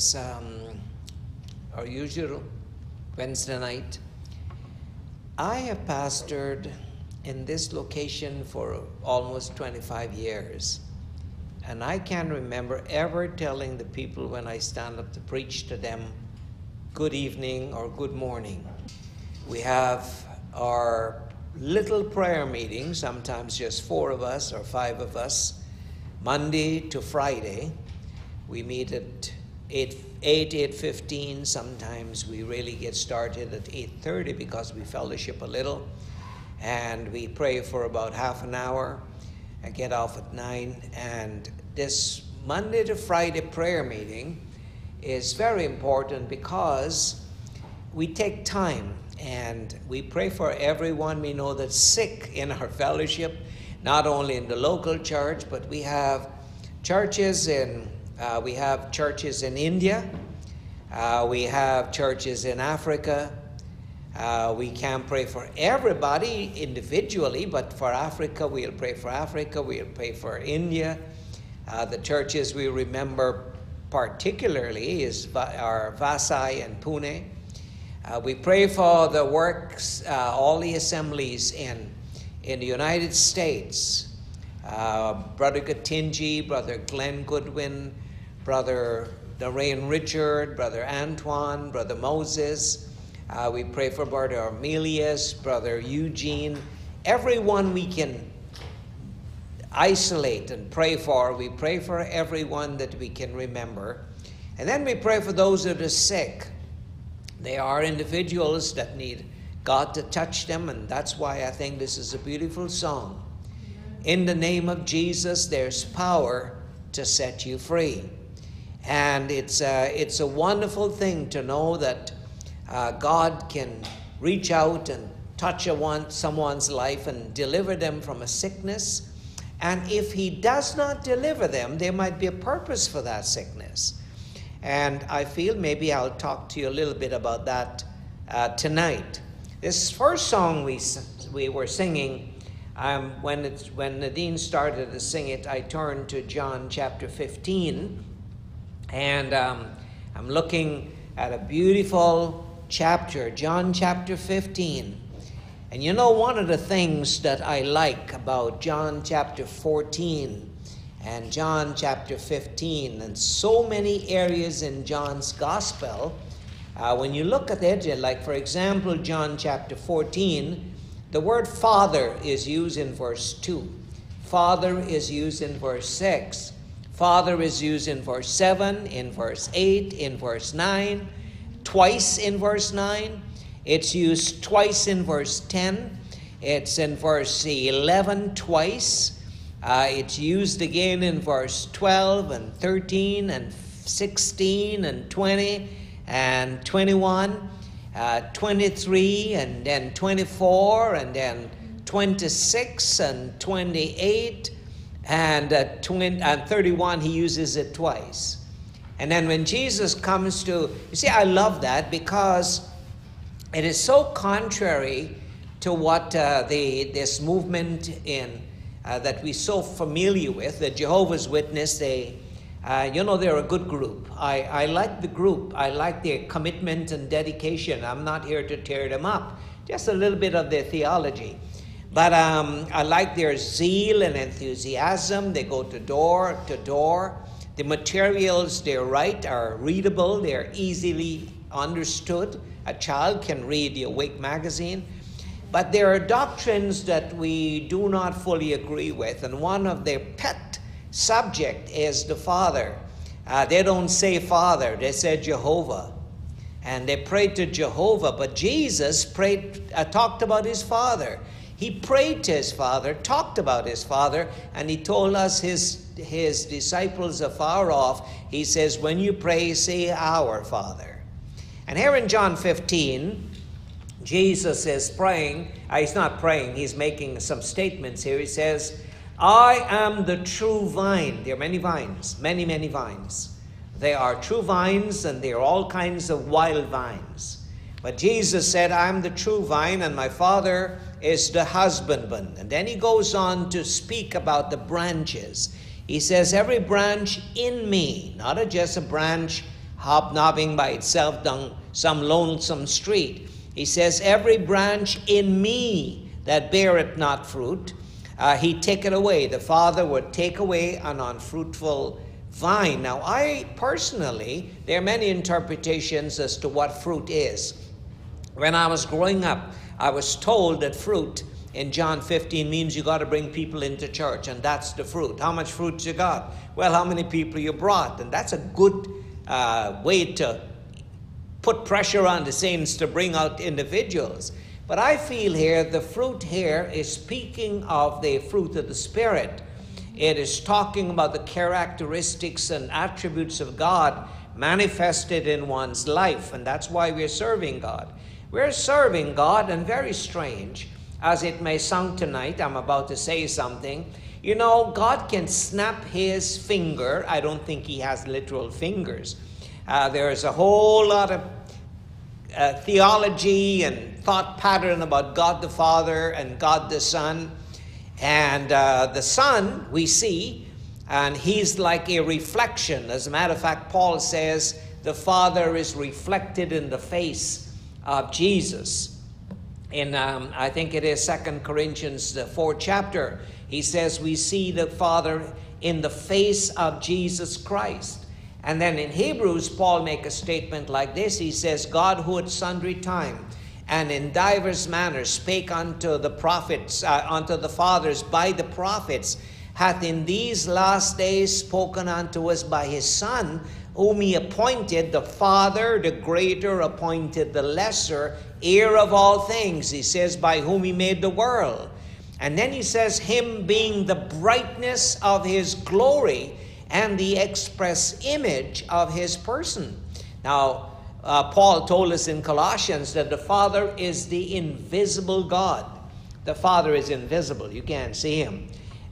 It's um, our usual Wednesday night. I have pastored in this location for almost 25 years, and I can't remember ever telling the people when I stand up to preach to them, good evening or good morning. We have our little prayer meeting, sometimes just four of us or five of us Monday to Friday. We meet at 8, 8 8.15. Sometimes we really get started at 8.30 because we fellowship a little. And we pray for about half an hour and get off at 9. And this Monday to Friday prayer meeting is very important because we take time and we pray for everyone we know that's sick in our fellowship not only in the local church, but we have churches in uh, we have churches in India, uh, we have churches in Africa. Uh, we can pray for everybody individually, but for Africa, we'll pray for Africa, we'll pray for India. Uh, the churches we remember particularly is our Vasai and Pune. Uh, we pray for the works, uh, all the assemblies in in the United States, uh, Brother Gatinji, Brother Glenn Goodwin, Brother Lorraine Richard, Brother Antoine, Brother Moses. Uh, we pray for Brother Armelius, Brother Eugene, everyone we can isolate and pray for. We pray for everyone that we can remember. And then we pray for those that are sick. They are individuals that need God to touch them, and that's why I think this is a beautiful song. In the name of Jesus, there's power to set you free. And it's a, it's a wonderful thing to know that uh, God can reach out and touch a one, someone's life and deliver them from a sickness. And if He does not deliver them, there might be a purpose for that sickness. And I feel maybe I'll talk to you a little bit about that uh, tonight. This first song we, we were singing, um, when, it's, when Nadine started to sing it, I turned to John chapter 15, and um, I'm looking at a beautiful chapter, John chapter 15. And you know, one of the things that I like about John chapter 14 and John chapter 15, and so many areas in John's gospel uh, when you look at it, like for example, John chapter 14, the word Father is used in verse 2. Father is used in verse 6. Father is used in verse 7, in verse 8, in verse 9, twice in verse 9. It's used twice in verse 10. It's in verse 11 twice. Uh, it's used again in verse 12 and 13 and 16 and 20 and 21, uh, 23, and then 24, and then 26, and 28, and, uh, 20, and 31, he uses it twice. And then when Jesus comes to, you see, I love that because it is so contrary to what uh, the, this movement in uh, that we're so familiar with, the Jehovah's Witness, they uh, you know, they're a good group. I, I like the group. I like their commitment and dedication. I'm not here to tear them up, just a little bit of their theology. But um, I like their zeal and enthusiasm. They go to door to door. The materials they write are readable, they're easily understood. A child can read the Awake magazine. But there are doctrines that we do not fully agree with, and one of their pet subject is the Father. Uh, they don't say Father, they say Jehovah. And they pray to Jehovah, but Jesus prayed, uh, talked about his Father. He prayed to his Father, talked about his Father, and he told us his, his disciples afar off, he says, When you pray, say, Our Father. And here in John 15, Jesus is praying. Uh, he's not praying, he's making some statements here. He says, I am the true vine. There are many vines, many, many vines. They are true vines and they are all kinds of wild vines. But Jesus said, I'm the true vine and my Father is the husbandman. And then he goes on to speak about the branches. He says, Every branch in me, not a, just a branch hobnobbing by itself down some lonesome street. He says, Every branch in me that beareth not fruit, uh, he take it away. The Father would take away an unfruitful vine. Now, I personally, there are many interpretations as to what fruit is. When I was growing up, I was told that fruit in John 15 means you got to bring people into church, and that's the fruit. How much fruit you got? Well, how many people you brought? And that's a good uh, way to put pressure on the saints to bring out individuals. But I feel here the fruit here is speaking of the fruit of the Spirit. It is talking about the characteristics and attributes of God manifested in one's life, and that's why we're serving God. We're serving God, and very strange as it may sound tonight, I'm about to say something. You know, God can snap his finger. I don't think he has literal fingers. Uh, there's a whole lot of uh, theology and thought pattern about God the Father and God the Son. And uh, the Son, we see, and he's like a reflection. As a matter of fact, Paul says the Father is reflected in the face of Jesus in um, I think it is Second Corinthians the fourth chapter. He says we see the Father in the face of Jesus Christ. And then in Hebrews, Paul make a statement like this. He says, God who at sundry time and in divers manners spake unto the prophets, uh, unto the fathers by the prophets, hath in these last days spoken unto us by his Son, whom he appointed, the Father, the greater, appointed the lesser, heir of all things. He says, by whom he made the world. And then he says, him being the brightness of his glory and the express image of his person. Now, uh, Paul told us in Colossians that the Father is the invisible God. The Father is invisible, you can't see him.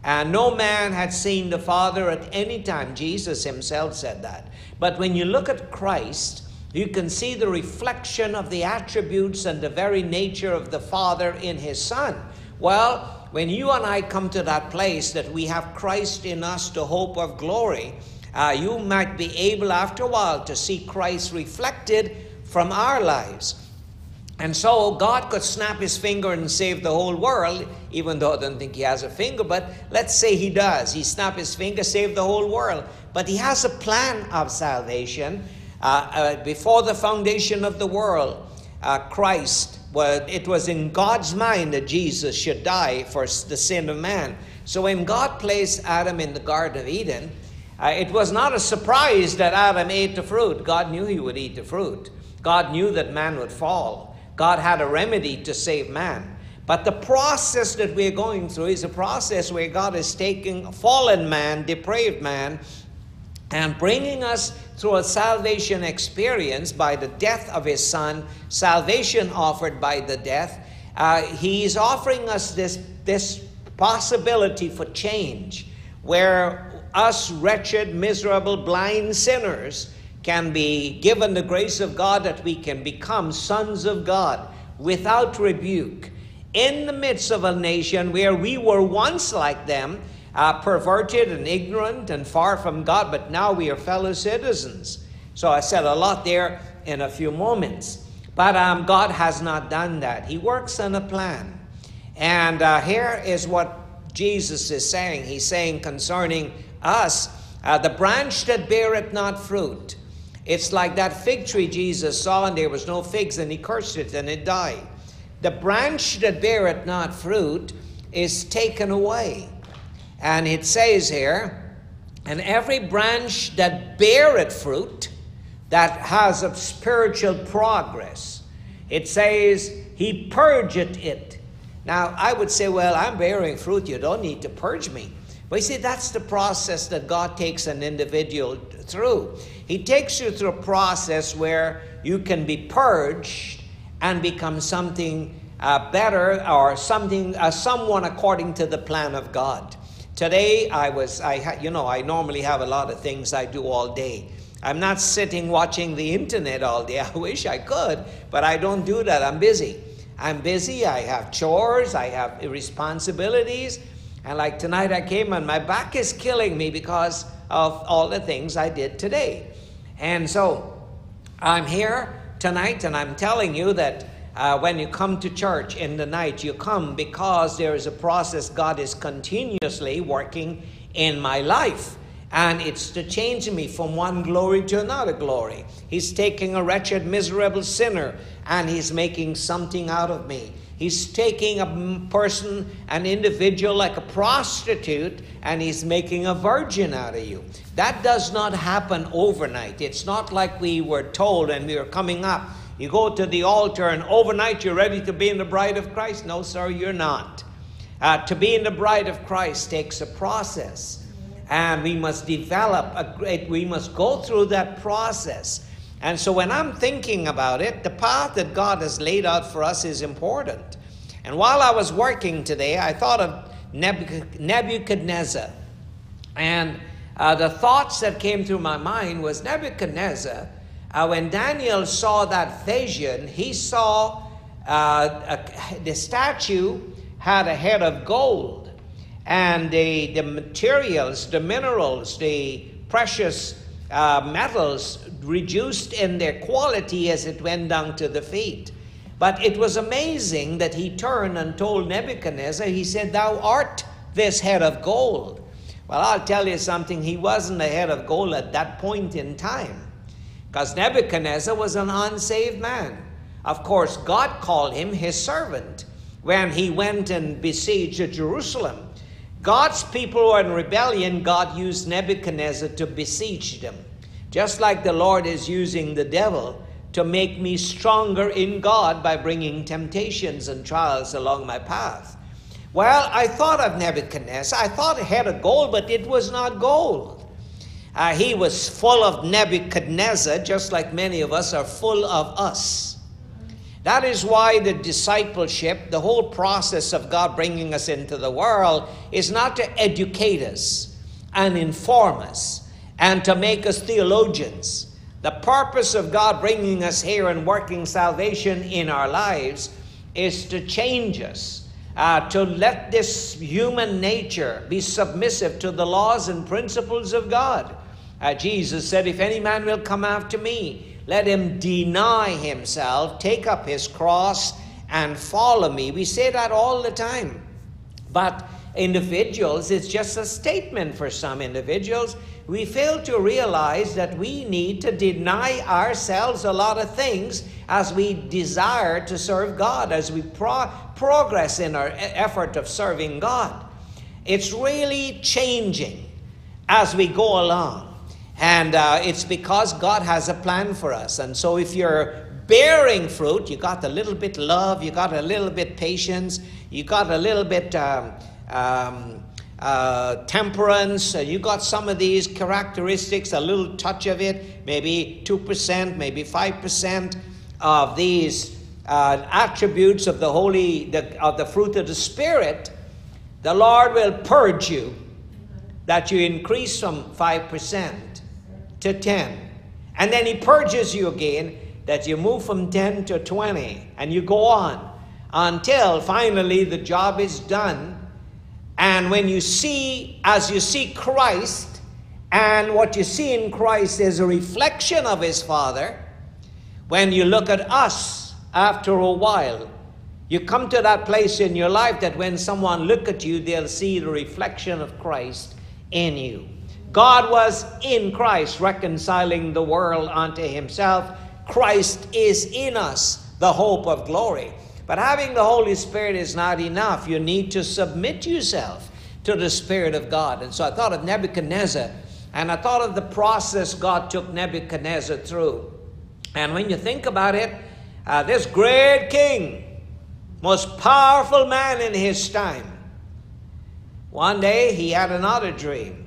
And no man had seen the Father at any time. Jesus himself said that. But when you look at Christ, you can see the reflection of the attributes and the very nature of the Father in His Son. Well, when you and I come to that place that we have Christ in us, the hope of glory, uh, you might be able after a while to see Christ reflected from our lives. And so God could snap his finger and save the whole world, even though I don't think he has a finger, but let's say he does. He snap his finger, save the whole world. But he has a plan of salvation. Uh, uh, before the foundation of the world, uh, Christ, well, it was in God's mind that Jesus should die for the sin of man. So when God placed Adam in the Garden of Eden, uh, it was not a surprise that Adam ate the fruit. God knew he would eat the fruit. God knew that man would fall. God had a remedy to save man. But the process that we're going through is a process where God is taking fallen man, depraved man, and bringing us through a salvation experience by the death of his son, salvation offered by the death. Uh, he's offering us this, this possibility for change where us wretched, miserable, blind sinners can be given the grace of God that we can become sons of God without rebuke in the midst of a nation where we were once like them uh, perverted and ignorant and far from God, but now we are fellow citizens. So I said a lot there in a few moments. But um, God has not done that. He works on a plan. And uh, here is what Jesus is saying. He's saying concerning us uh, the branch that beareth not fruit. It's like that fig tree Jesus saw, and there was no figs, and he cursed it, and it died. The branch that beareth not fruit is taken away. And it says here, and every branch that beareth fruit, that has a spiritual progress, it says, He purgeth it. Now, I would say, well, I'm bearing fruit, you don't need to purge me. But you see, that's the process that God takes an individual through. He takes you through a process where you can be purged and become something uh, better or something, uh, someone according to the plan of God. Today, I was, I ha, you know, I normally have a lot of things I do all day. I'm not sitting watching the internet all day. I wish I could, but I don't do that. I'm busy. I'm busy. I have chores. I have responsibilities. And like tonight, I came and my back is killing me because of all the things I did today. And so I'm here tonight and I'm telling you that uh, when you come to church in the night, you come because there is a process God is continuously working in my life. And it's to change me from one glory to another glory. He's taking a wretched, miserable sinner and he's making something out of me. He's taking a person, an individual like a prostitute, and he's making a virgin out of you. That does not happen overnight. It's not like we were told and we were coming up. You go to the altar and overnight you're ready to be in the bride of Christ. No, sir, you're not. Uh, to be in the bride of Christ takes a process. And we must develop a great, we must go through that process. And so when I'm thinking about it, the path that God has laid out for us is important. And while I was working today, I thought of Nebuchadnezzar. And uh, the thoughts that came through my mind was Nebuchadnezzar, uh, when Daniel saw that vision, he saw uh, a, the statue had a head of gold, and the, the materials, the minerals, the precious uh, metals reduced in their quality as it went down to the feet. But it was amazing that he turned and told Nebuchadnezzar, he said, Thou art this head of gold. Well, I'll tell you something, he wasn't a head of gold at that point in time. Because Nebuchadnezzar was an unsaved man. Of course, God called him his servant when he went and besieged Jerusalem. God's people were in rebellion, God used Nebuchadnezzar to besiege them. Just like the Lord is using the devil to make me stronger in God by bringing temptations and trials along my path. Well, I thought of Nebuchadnezzar. I thought it had a gold, but it was not gold. Uh, he was full of Nebuchadnezzar, just like many of us are full of us. That is why the discipleship, the whole process of God bringing us into the world, is not to educate us and inform us and to make us theologians. The purpose of God bringing us here and working salvation in our lives is to change us, uh, to let this human nature be submissive to the laws and principles of God. Uh, Jesus said, If any man will come after me, let him deny himself, take up his cross, and follow me. We say that all the time. But individuals, it's just a statement for some individuals. We fail to realize that we need to deny ourselves a lot of things as we desire to serve God, as we pro- progress in our effort of serving God. It's really changing as we go along. And uh, it's because God has a plan for us. And so if you're bearing fruit, you got a little bit love, you got a little bit patience, you got a little bit um, um, uh, temperance, uh, you got some of these characteristics, a little touch of it, maybe 2%, maybe 5% of these uh, attributes of the holy, the, of the fruit of the Spirit, the Lord will purge you that you increase from 5% to 10. And then he purges you again that you move from 10 to 20 and you go on until finally the job is done. And when you see, as you see Christ, and what you see in Christ is a reflection of his Father, when you look at us after a while, you come to that place in your life that when someone look at you, they'll see the reflection of Christ in you. God was in Christ reconciling the world unto himself. Christ is in us, the hope of glory. But having the Holy Spirit is not enough. You need to submit yourself to the Spirit of God. And so I thought of Nebuchadnezzar, and I thought of the process God took Nebuchadnezzar through. And when you think about it, uh, this great king, most powerful man in his time, one day he had another dream.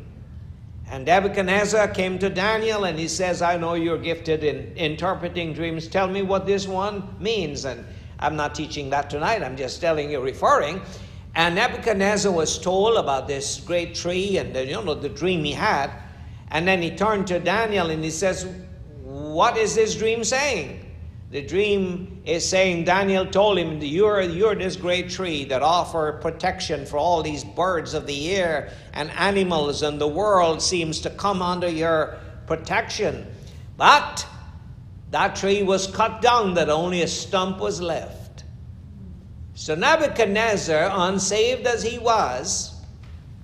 And Nebuchadnezzar came to Daniel and he says, I know you're gifted in interpreting dreams. Tell me what this one means. And I'm not teaching that tonight, I'm just telling you, referring. And Nebuchadnezzar was told about this great tree and the, you know the dream he had. And then he turned to Daniel and he says, What is this dream saying? The dream is saying Daniel told him, you're, you're this great tree that offer protection for all these birds of the air and animals, and the world seems to come under your protection. But that tree was cut down, that only a stump was left. So Nebuchadnezzar, unsaved as he was,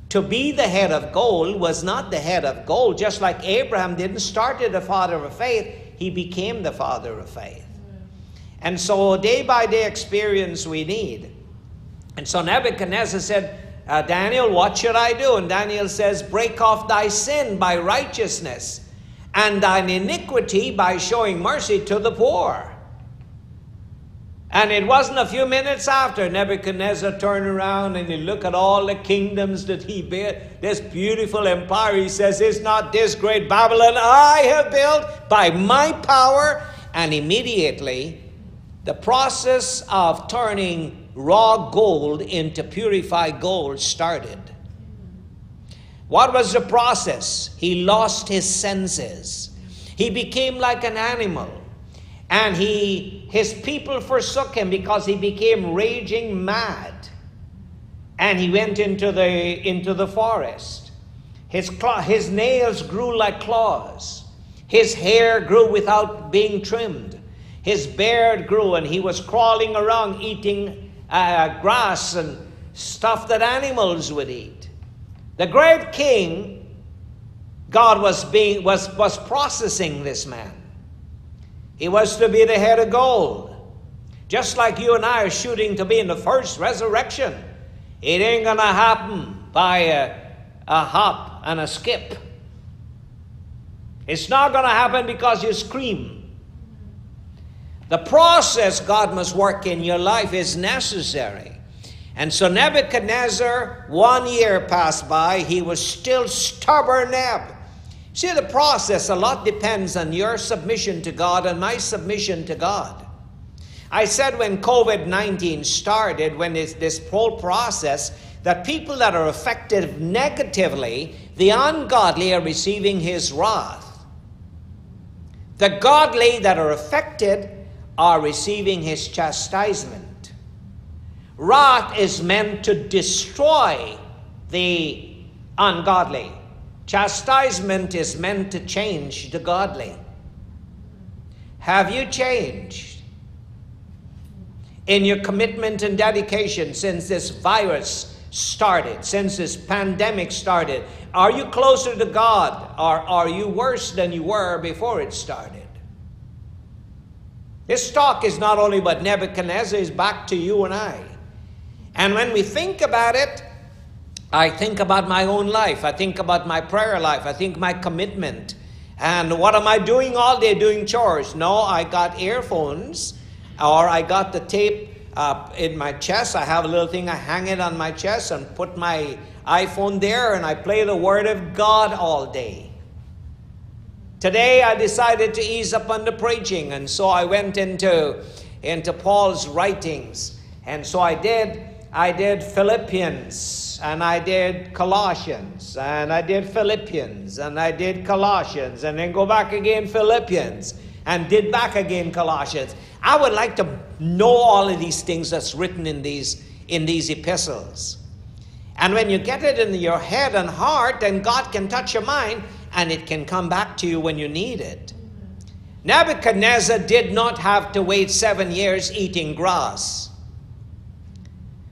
to be the head of gold was not the head of gold, just like Abraham didn't start as the father of faith, he became the father of faith. And so, day by day experience we need. And so Nebuchadnezzar said, uh, Daniel, what should I do? And Daniel says, Break off thy sin by righteousness, and thine iniquity by showing mercy to the poor. And it wasn't a few minutes after Nebuchadnezzar turned around and he looked at all the kingdoms that he built, this beautiful empire. He says, Is not this great Babylon I have built by my power? And immediately the process of turning raw gold into purified gold started. What was the process? He lost his senses. He became like an animal. And he his people forsook him because he became raging mad. And he went into the into the forest. His claw, his nails grew like claws. His hair grew without being trimmed. His beard grew and he was crawling around eating uh, grass and stuff that animals would eat. The great king, God was, being, was, was processing this man. He was to be the head of gold. Just like you and I are shooting to be in the first resurrection. It ain't going to happen by a, a hop and a skip. It's not going to happen because you scream. The process God must work in your life is necessary. And so Nebuchadnezzar, one year passed by, he was still stubborn Neb. See, the process, a lot depends on your submission to God and my submission to God. I said when COVID 19 started, when this, this whole process, that people that are affected negatively, the ungodly are receiving his wrath. The godly that are affected are receiving his chastisement. Wrath is meant to destroy the ungodly. Chastisement is meant to change the godly. Have you changed in your commitment and dedication since this virus started, since this pandemic started? Are you closer to God or are you worse than you were before it started? This talk is not only about Nebuchadnezzar, it's back to you and I. And when we think about it, I think about my own life. I think about my prayer life. I think my commitment. And what am I doing all day? Doing chores. No, I got earphones or I got the tape uh, in my chest. I have a little thing, I hang it on my chest and put my iPhone there and I play the Word of God all day. Today I decided to ease up on the preaching, and so I went into, into Paul's writings. And so I did, I did Philippians, and I did Colossians, and I did Philippians, and I did Colossians, and then go back again Philippians, and did back again Colossians. I would like to know all of these things that's written in these in these epistles. And when you get it in your head and heart, then God can touch your mind and it can come back to you when you need it. Nebuchadnezzar did not have to wait seven years eating grass.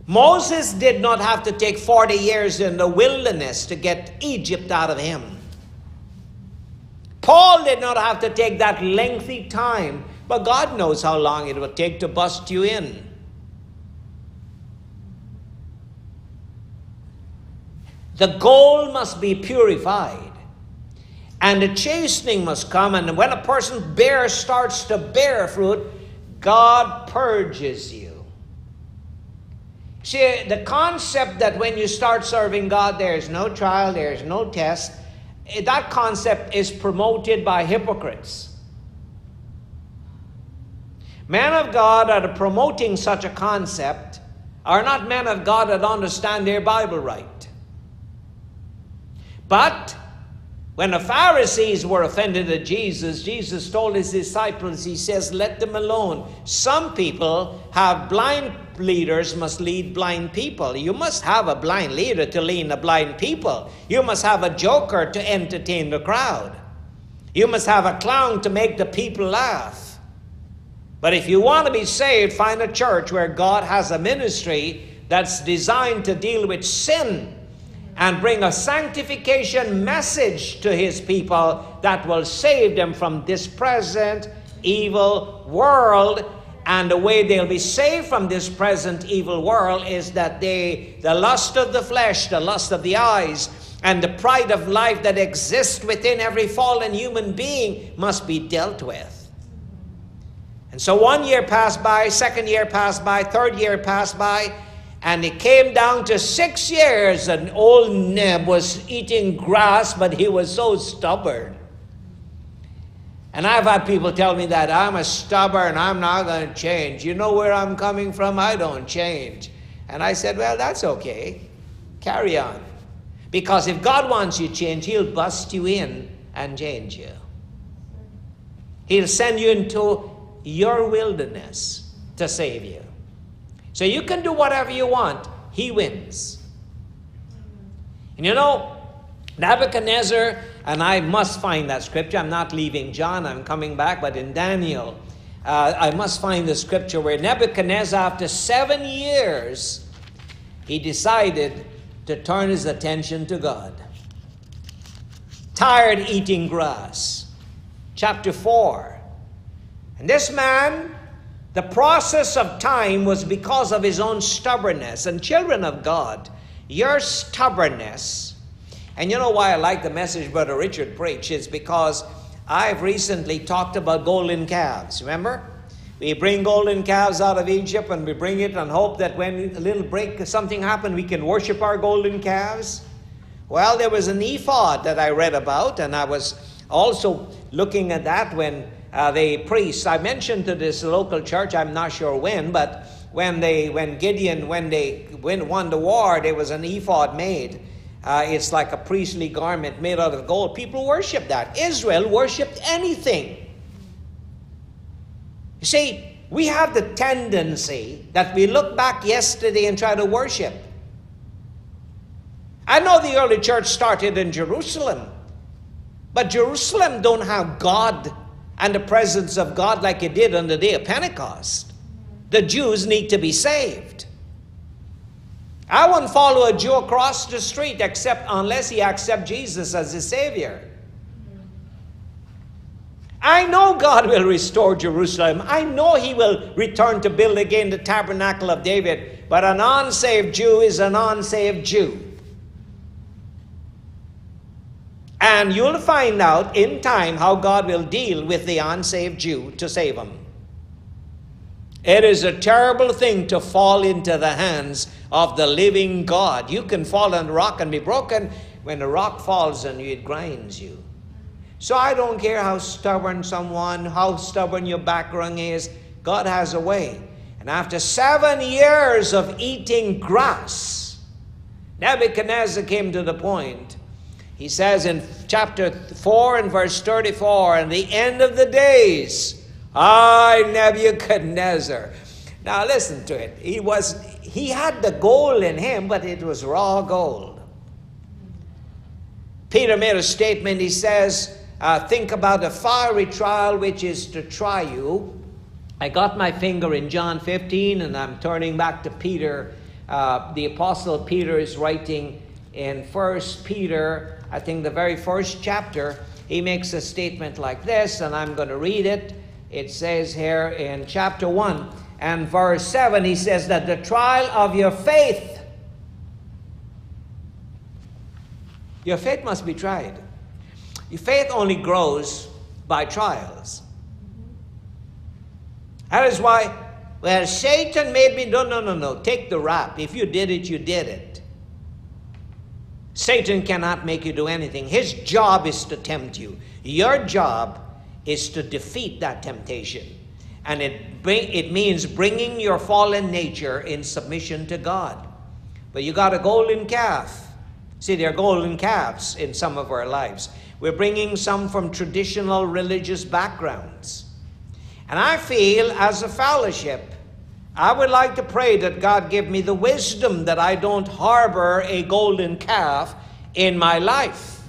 Moses did not have to take 40 years in the wilderness to get Egypt out of him. Paul did not have to take that lengthy time, but God knows how long it will take to bust you in. The gold must be purified. And the chastening must come. And when a person bear starts to bear fruit, God purges you. See, the concept that when you start serving God, there's no trial, there's no test, eh, that concept is promoted by hypocrites. Men of God that are promoting such a concept are not men of God that understand their Bible right. But When the Pharisees were offended at Jesus, Jesus told his disciples, He says, Let them alone. Some people have blind leaders, must lead blind people. You must have a blind leader to lead the blind people. You must have a joker to entertain the crowd. You must have a clown to make the people laugh. But if you want to be saved, find a church where God has a ministry that's designed to deal with sin and bring a sanctification message to his people that will save them from this present evil world. And the way they'll be saved from this present evil world is that they, the lust of the flesh, the lust of the eyes, and the pride of life that exists within every fallen human being must be dealt with. And so one year passed by, second year passed by, third year passed by, and it came down to six years, and old Neb was eating grass, but he was so stubborn. And I've had people tell me that I'm a stubborn, I'm not going to change. You know where I'm coming from? I don't change. And I said, Well, that's okay. Carry on. Because if God wants you to change, He'll bust you in and change you. He'll send you into your wilderness to save you. So you can do whatever you want, he wins. And you know, Nebuchadnezzar, and I must find that scripture. I'm not leaving John, I'm coming back, but in Daniel, uh, I must find the scripture where Nebuchadnezzar, after seven years, he decided to turn his attention to God. Tired eating grass. Chapter 4. And this man the process of time was because of his own stubbornness. And children of God, your stubbornness, and you know why I like the message Brother Richard preached, is because I've recently talked about golden calves. Remember? We bring golden calves out of Egypt and we bring it and hope that when a little break, something happened, we can worship our golden calves. Well, there was an ephod that I read about, and I was also looking at that when uh, the priests. I mentioned to this local church, I'm not sure when, but when they, when Gideon, when they when won the war, there was an ephod made. Uh, it's like a priestly garment made out of gold. People worship that. Israel worshipped anything. You see, we have the tendency that we look back yesterday and try to worship. I know the early church started in Jerusalem, but Jerusalem don't have God and the presence of God like it did on the day of Pentecost. The Jews need to be saved. I won't follow a Jew across the street except unless he accepts Jesus as his Savior. I know God will restore Jerusalem. I know He will return to build again the tabernacle of David. But an unsaved Jew is an unsaved Jew. And you'll find out in time how God will deal with the unsaved Jew to save him. It is a terrible thing to fall into the hands of the living God. You can fall on the rock and be broken. When the rock falls on you, it grinds you. So I don't care how stubborn someone, how stubborn your background is, God has a way. And after seven years of eating grass, Nebuchadnezzar came to the point he says in chapter 4 and verse 34, and the end of the days, I, Nebuchadnezzar. Now listen to it. He was he had the gold in him, but it was raw gold. Peter made a statement. He says, uh, Think about the fiery trial which is to try you. I got my finger in John 15, and I'm turning back to Peter. Uh, the Apostle Peter is writing in First Peter I think the very first chapter, he makes a statement like this, and I'm going to read it. It says here in chapter 1 and verse 7, he says that the trial of your faith, your faith must be tried. Your faith only grows by trials. That is why, well, Satan made me, no, no, no, no, take the rap. If you did it, you did it. Satan cannot make you do anything. His job is to tempt you. Your job is to defeat that temptation. And it, bring, it means bringing your fallen nature in submission to God. But you got a golden calf. See, there are golden calves in some of our lives. We're bringing some from traditional religious backgrounds. And I feel as a fellowship, I would like to pray that God give me the wisdom that I don't harbor a golden calf in my life.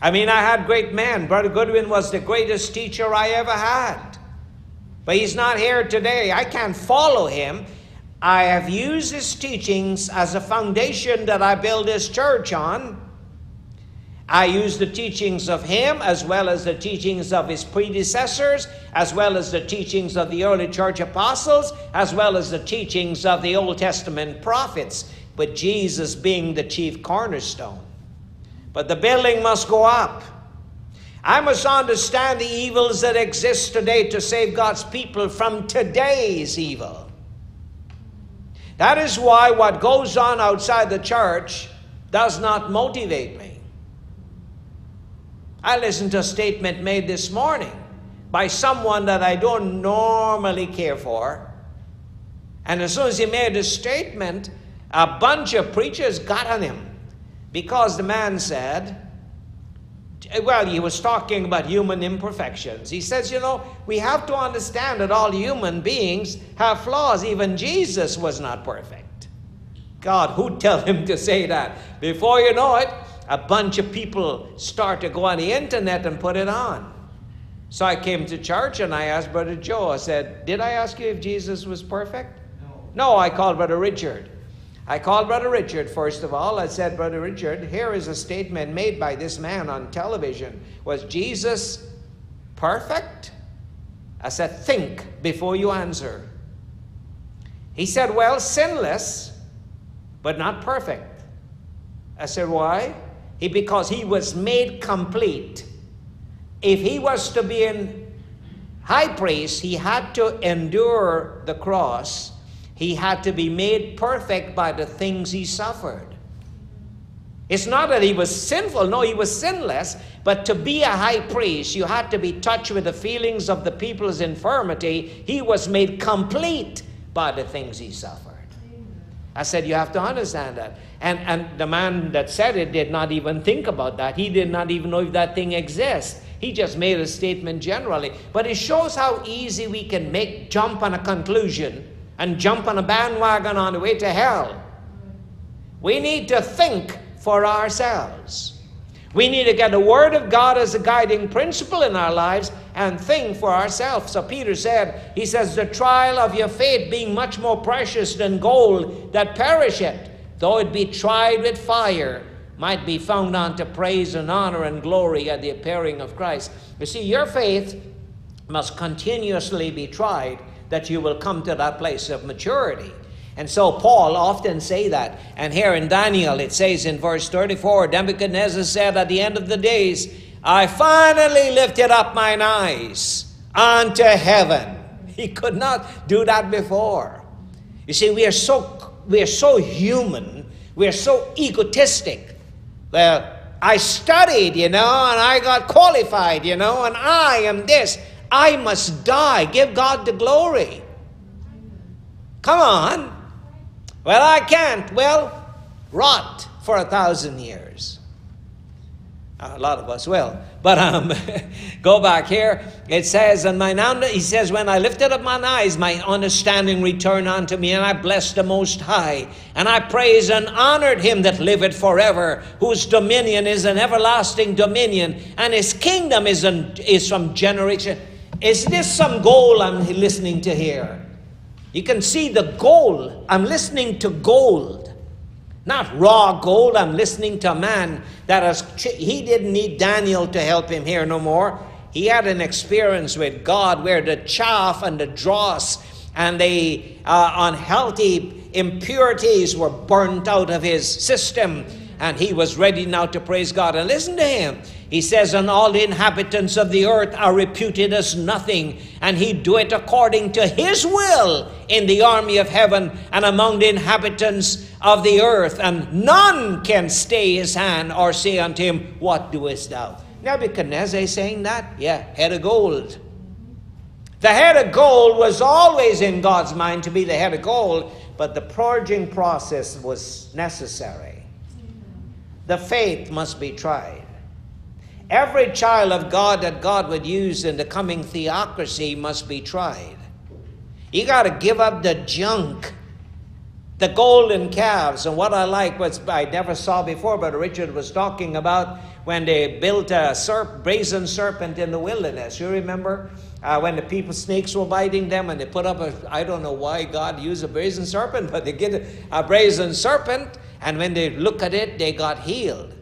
I mean, I had great men. Brother Goodwin was the greatest teacher I ever had. But he's not here today. I can't follow him. I have used his teachings as a foundation that I build this church on. I use the teachings of him as well as the teachings of his predecessors, as well as the teachings of the early church apostles, as well as the teachings of the Old Testament prophets, with Jesus being the chief cornerstone. But the building must go up. I must understand the evils that exist today to save God's people from today's evil. That is why what goes on outside the church does not motivate me. I listened to a statement made this morning by someone that I don't normally care for. And as soon as he made a statement, a bunch of preachers got on him because the man said, well, he was talking about human imperfections. He says, you know, we have to understand that all human beings have flaws. Even Jesus was not perfect. God, who tell him to say that? Before you know it, a bunch of people start to go on the internet and put it on. So I came to church and I asked Brother Joe, I said, Did I ask you if Jesus was perfect? No. No, I called Brother Richard. I called Brother Richard first of all. I said, Brother Richard, here is a statement made by this man on television. Was Jesus perfect? I said, Think before you answer. He said, Well, sinless, but not perfect. I said, Why? He, because he was made complete. If he was to be in high priest, he had to endure the cross. He had to be made perfect by the things he suffered. It's not that he was sinful, no, he was sinless, but to be a high priest, you had to be touched with the feelings of the people's infirmity. He was made complete by the things he suffered. I said, You have to understand that. And, and the man that said it did not even think about that. He did not even know if that thing exists. He just made a statement generally. But it shows how easy we can make jump on a conclusion and jump on a bandwagon on the way to hell. We need to think for ourselves. We need to get the Word of God as a guiding principle in our lives and think for ourselves. So Peter said, He says, The trial of your faith being much more precious than gold that perisheth, though it be tried with fire, might be found unto praise and honor and glory at the appearing of Christ. You see, your faith must continuously be tried that you will come to that place of maturity. And so Paul often say that. And here in Daniel it says in verse 34, Nebuchadnezzar said at the end of the days, I finally lifted up mine eyes unto heaven. He could not do that before. You see, we are so we are so human, we are so egotistic. Well, I studied, you know, and I got qualified, you know, and I am this. I must die. Give God the glory. Come on. Well, I can't. Well, rot for a thousand years. A lot of us will. But um, go back here. It says, and my he says, when I lifted up mine eyes, my understanding returned unto me, and I blessed the Most High. And I praised and honored him that liveth forever, whose dominion is an everlasting dominion, and his kingdom is, an, is from generation. Is this some goal I'm listening to here? You can see the gold. I'm listening to gold. Not raw gold. I'm listening to a man that has, he didn't need Daniel to help him here no more. He had an experience with God where the chaff and the dross and the uh, unhealthy impurities were burnt out of his system. And he was ready now to praise God. And listen to him. He says, And all the inhabitants of the earth are reputed as nothing, and he doeth according to his will in the army of heaven and among the inhabitants of the earth, and none can stay his hand or say unto him, What doest thou? Nebuchadnezzar saying that? Yeah, head of gold. The head of gold was always in God's mind to be the head of gold, but the purging process was necessary. The faith must be tried. every child of God that God would use in the coming theocracy must be tried. You got to give up the junk, the golden calves. And what I like was I never saw before, but Richard was talking about when they built a serp, brazen serpent in the wilderness. You remember? Uh, when the people snakes were biting them and they put up a i don't know why god used a brazen serpent but they get a, a brazen serpent and when they look at it they got healed.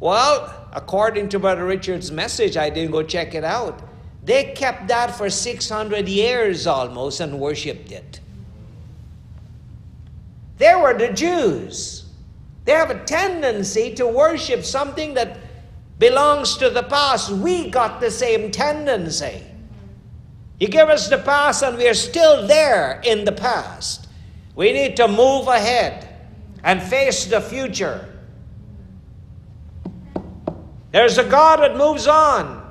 Well according to brother richard's message i didn't go check it out they kept that for 600 years almost and worshiped it. They were the jews. They have a tendency to worship something that belongs to the past. We got the same tendency. You give us the past, and we are still there in the past. We need to move ahead and face the future. There's a God that moves on.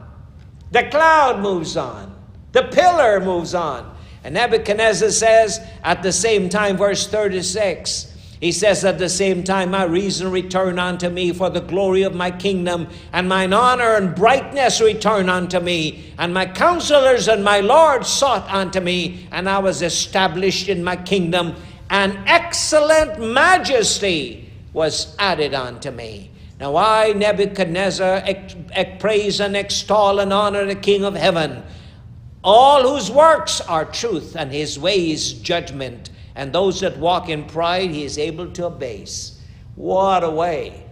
The cloud moves on. The pillar moves on. And Nebuchadnezzar says at the same time, verse 36, he says at the same time, My reason return unto me for the glory of my kingdom, and mine honor and brightness return unto me. And my counselors and my Lord sought unto me, and I was established in my kingdom. And excellent majesty was added unto me. Now I, Nebuchadnezzar, praise and extol and honor the King of heaven, all whose works are truth, and his ways judgment and those that walk in pride he is able to abase. What a way.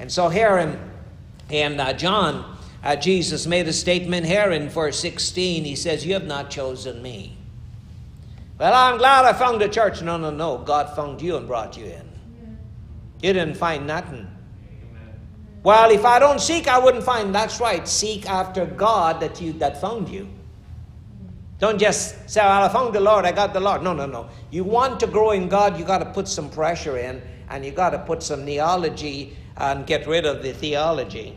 And so here in, in uh, John, uh, Jesus made a statement here in verse 16. He says, You have not chosen me. Well, I'm glad I found the church. No, no, no. God found you and brought you in. You didn't find nothing. Well, if I don't seek, I wouldn't find. That's right. Seek after God that you that found you. Don't just say, well, I found the Lord, I got the Lord. No, no, no. You want to grow in God, you got to put some pressure in, and you got to put some neology and get rid of the theology.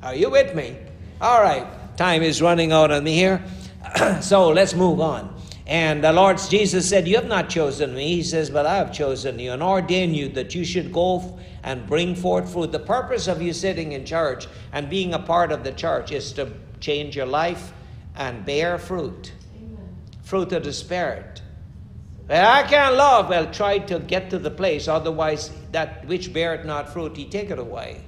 Are you with me? All right. Time is running out on me here. so let's move on. And the Lord Jesus said, You have not chosen me. He says, But I have chosen you and ordained you that you should go and bring forth fruit. The purpose of you sitting in church and being a part of the church is to change your life and bear fruit. Amen. Fruit of the Spirit. Well, I can't love. Well, try to get to the place, otherwise, that which beareth not fruit, he take it away.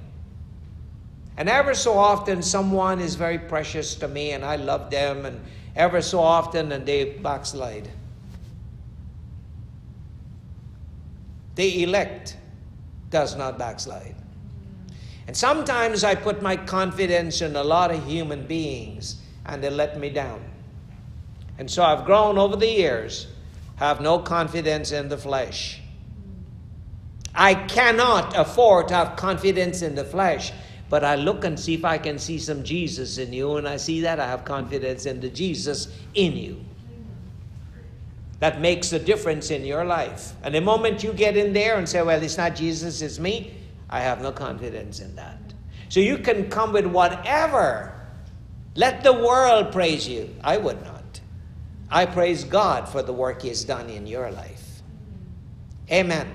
And ever so often, someone is very precious to me, and I love them, and ever so often, and they backslide. The elect does not backslide. And sometimes I put my confidence in a lot of human beings and they let me down. And so I've grown over the years, have no confidence in the flesh. I cannot afford to have confidence in the flesh, but I look and see if I can see some Jesus in you, and I see that I have confidence in the Jesus in you. That makes a difference in your life. And the moment you get in there and say, Well, it's not Jesus, it's me, I have no confidence in that. So you can come with whatever. Let the world praise you. I would not. I praise God for the work He has done in your life. Amen.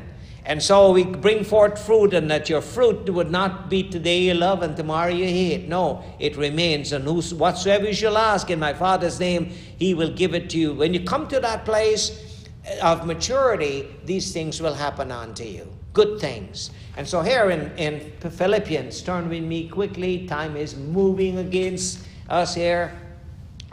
And so we bring forth fruit, and that your fruit would not be today you love and tomorrow you hate. No, it remains. And whatsoever you shall ask in my Father's name, He will give it to you. When you come to that place of maturity, these things will happen unto you. Good things. And so here in, in Philippians, turn with me quickly. Time is moving against us here.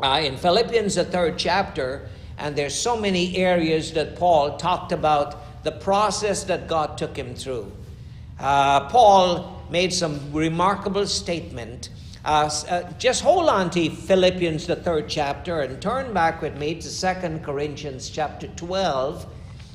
Uh, in Philippians, the third chapter, and there's so many areas that Paul talked about the process that God took him through. Uh, Paul made some remarkable statement. Uh, uh, just hold on to Philippians, the third chapter, and turn back with me to Second Corinthians chapter 12.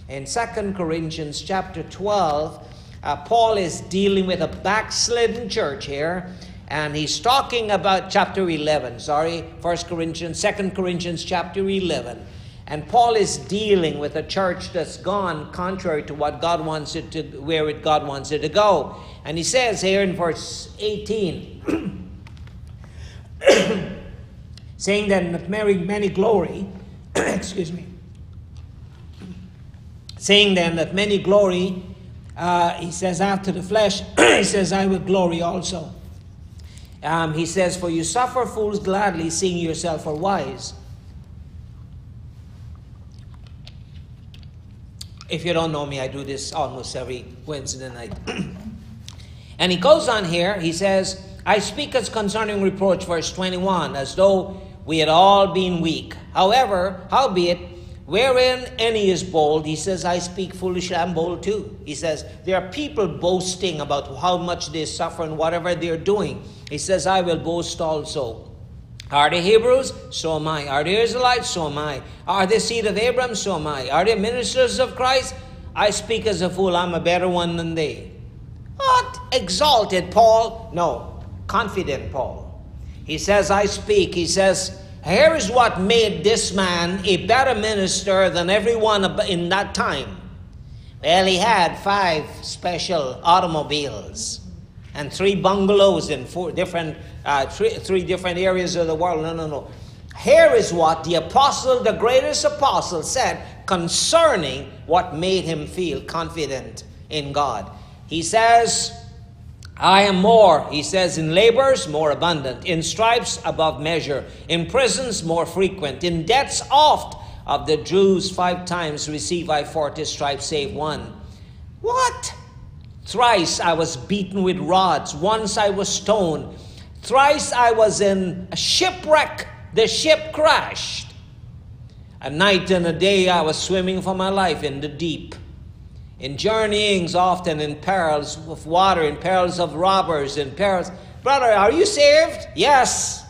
In Second Corinthians chapter 12, uh, Paul is dealing with a backslidden church here, and he's talking about chapter 11, sorry, 1 Corinthians, 2 Corinthians chapter 11. And Paul is dealing with a church that's gone contrary to what God wants it to, where it God wants it to go. And he says here in verse 18, saying that Mary many glory, excuse me, saying then that many glory uh, he says, after the flesh, he says, I will glory also. Um, he says, For you suffer fools gladly, seeing yourself are wise. If you don't know me, I do this almost every Wednesday night. and he goes on here, he says, I speak as concerning reproach, verse 21, as though we had all been weak. However, howbeit, wherein any is bold, he says, I speak foolishly, I'm bold too. He says, there are people boasting about how much they suffer and whatever they're doing. He says, I will boast also. Are they Hebrews? So am I. Are they Israelites? So am I. Are they seed of Abraham? So am I. Are they ministers of Christ? I speak as a fool. I'm a better one than they. What? Exalted Paul? No. Confident Paul. He says, I speak. He says, here is what made this man a better minister than everyone in that time. Well, he had five special automobiles and three bungalows in four different, uh, three, three different areas of the world. No, no, no. Here is what the apostle, the greatest apostle, said concerning what made him feel confident in God. He says, I am more, he says, in labors more abundant, in stripes above measure, in prisons more frequent, in debts oft. Of the Jews, five times receive I forty stripes, save one. What? Thrice I was beaten with rods. Once I was stoned. Thrice I was in a shipwreck. The ship crashed. A night and a day I was swimming for my life in the deep. In journeyings, often in perils of water, in perils of robbers, in perils. Brother, are you saved? Yes.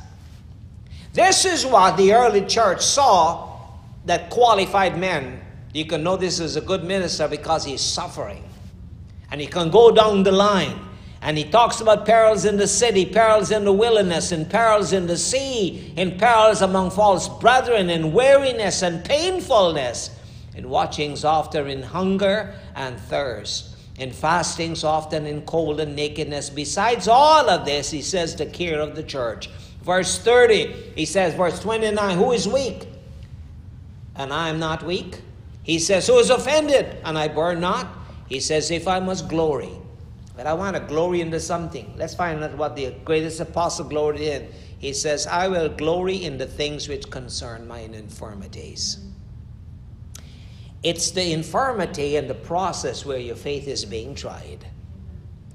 This is what the early church saw that qualified men. You can know this is a good minister because he's suffering. And he can go down the line. And he talks about perils in the city, perils in the wilderness, and perils in the sea, in perils among false brethren, in weariness and painfulness, in watchings often in hunger and thirst, in fastings often in cold and nakedness. Besides all of this, he says, the care of the church. Verse 30, he says, verse 29, who is weak? And I am not weak. He says, Who is offended? And I burn not. He says, if I must glory, but I want to glory into something. Let's find out what the greatest apostle gloried in. He says, I will glory in the things which concern mine infirmities. It's the infirmity and the process where your faith is being tried.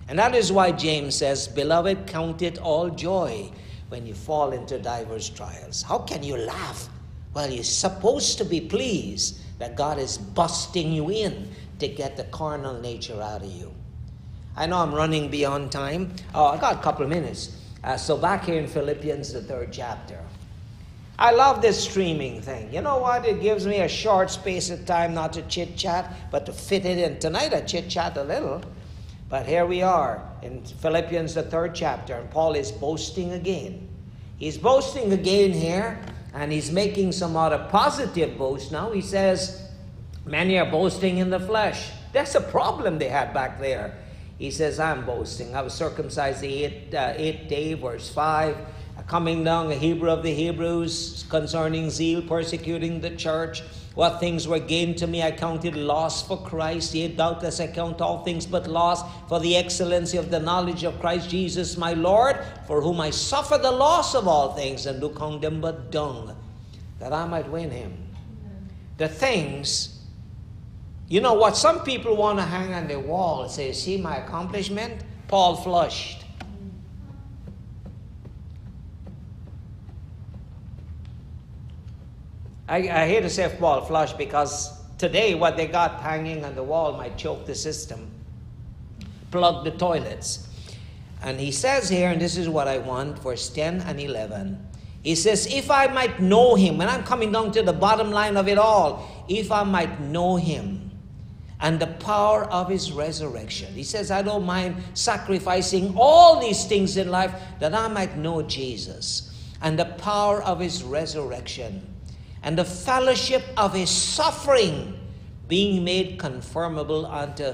And that is why James says, Beloved, count it all joy when you fall into diverse trials. How can you laugh? Well, you're supposed to be pleased that God is busting you in to get the carnal nature out of you. I know I'm running beyond time. Oh, I got a couple of minutes. Uh, so back here in Philippians, the third chapter. I love this streaming thing. You know what? It gives me a short space of time not to chit chat, but to fit it in. Tonight I chit chat a little, but here we are in Philippians, the third chapter, and Paul is boasting again. He's boasting again here, and he's making some other positive boast now. He says, Many are boasting in the flesh. That's a problem they had back there. He says, I'm boasting. I was circumcised the eighth, uh, eighth day, verse 5. Coming down, a Hebrew of the Hebrews, concerning zeal, persecuting the church. What things were gained to me, I counted loss for Christ. Yea, doubtless I count all things but loss for the excellency of the knowledge of Christ Jesus my Lord, for whom I suffer the loss of all things, and do count them but dung, that I might win him. The things you know what? Some people want to hang on the wall and say, See my accomplishment? Paul flushed. I, I hate to say Paul flushed because today what they got hanging on the wall might choke the system, plug the toilets. And he says here, and this is what I want, verse 10 and 11. He says, If I might know him, and I'm coming down to the bottom line of it all, if I might know him and the power of his resurrection. He says, I don't mind sacrificing all these things in life that I might know Jesus and the power of his resurrection and the fellowship of his suffering being made conformable unto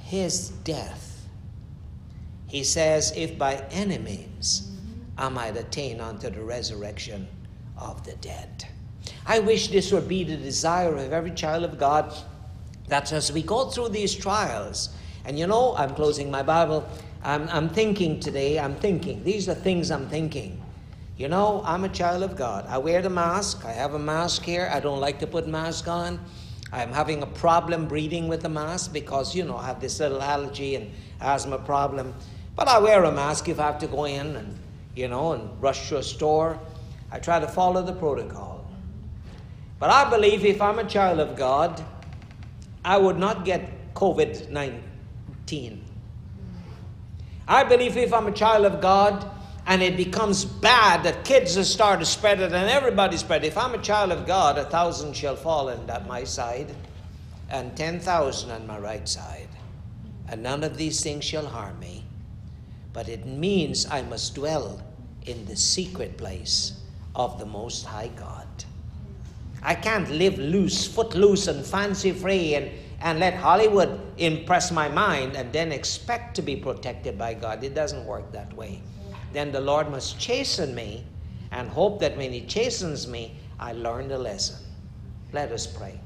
his death. He says, If by any means I might attain unto the resurrection of the dead. I wish this would be the desire of every child of God that as we go through these trials And you know, I'm closing my Bible. I'm, I'm thinking today, I'm thinking. These are things I'm thinking. You know, I'm a child of God. I wear the mask. I have a mask here. I don't like to put mask on. I'm having a problem breathing with the mask because, you know, I have this little allergy and asthma problem. But I wear a mask if I have to go in and, you know, and rush to a store. I try to follow the protocol. But I believe if I'm a child of God, I would not get COVID 19. I believe if I'm a child of God and it becomes bad that kids started to spread it and everybody spread it, if I'm a child of God, a thousand shall fall in at my side and ten thousand on my right side, and none of these things shall harm me. But it means I must dwell in the secret place of the Most High God. I can't live loose, foot loose, and fancy free and and let Hollywood impress my mind and then expect to be protected by God. It doesn't work that way. Then the Lord must chasten me and hope that when He chastens me, I learn the lesson. Let us pray.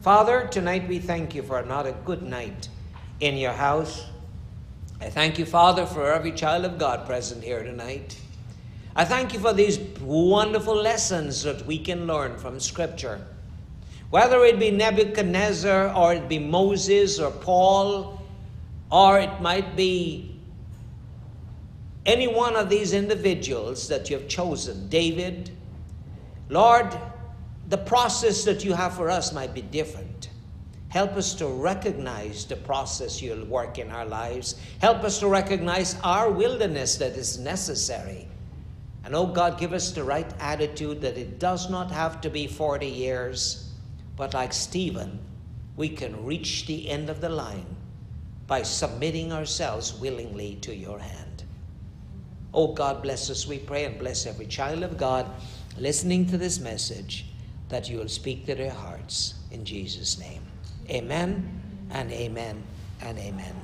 Father, tonight we thank you for another good night in your house. I thank you, Father, for every child of God present here tonight. I thank you for these wonderful lessons that we can learn from Scripture. Whether it be Nebuchadnezzar or it be Moses or Paul, or it might be any one of these individuals that you have chosen, David, Lord, the process that you have for us might be different. Help us to recognize the process you'll work in our lives. Help us to recognize our wilderness that is necessary. And oh God, give us the right attitude that it does not have to be 40 years but like Stephen, we can reach the end of the line by submitting ourselves willingly to your hand. Oh God, bless us, we pray, and bless every child of God listening to this message that you will speak to their hearts. In Jesus' name. Amen and amen and amen.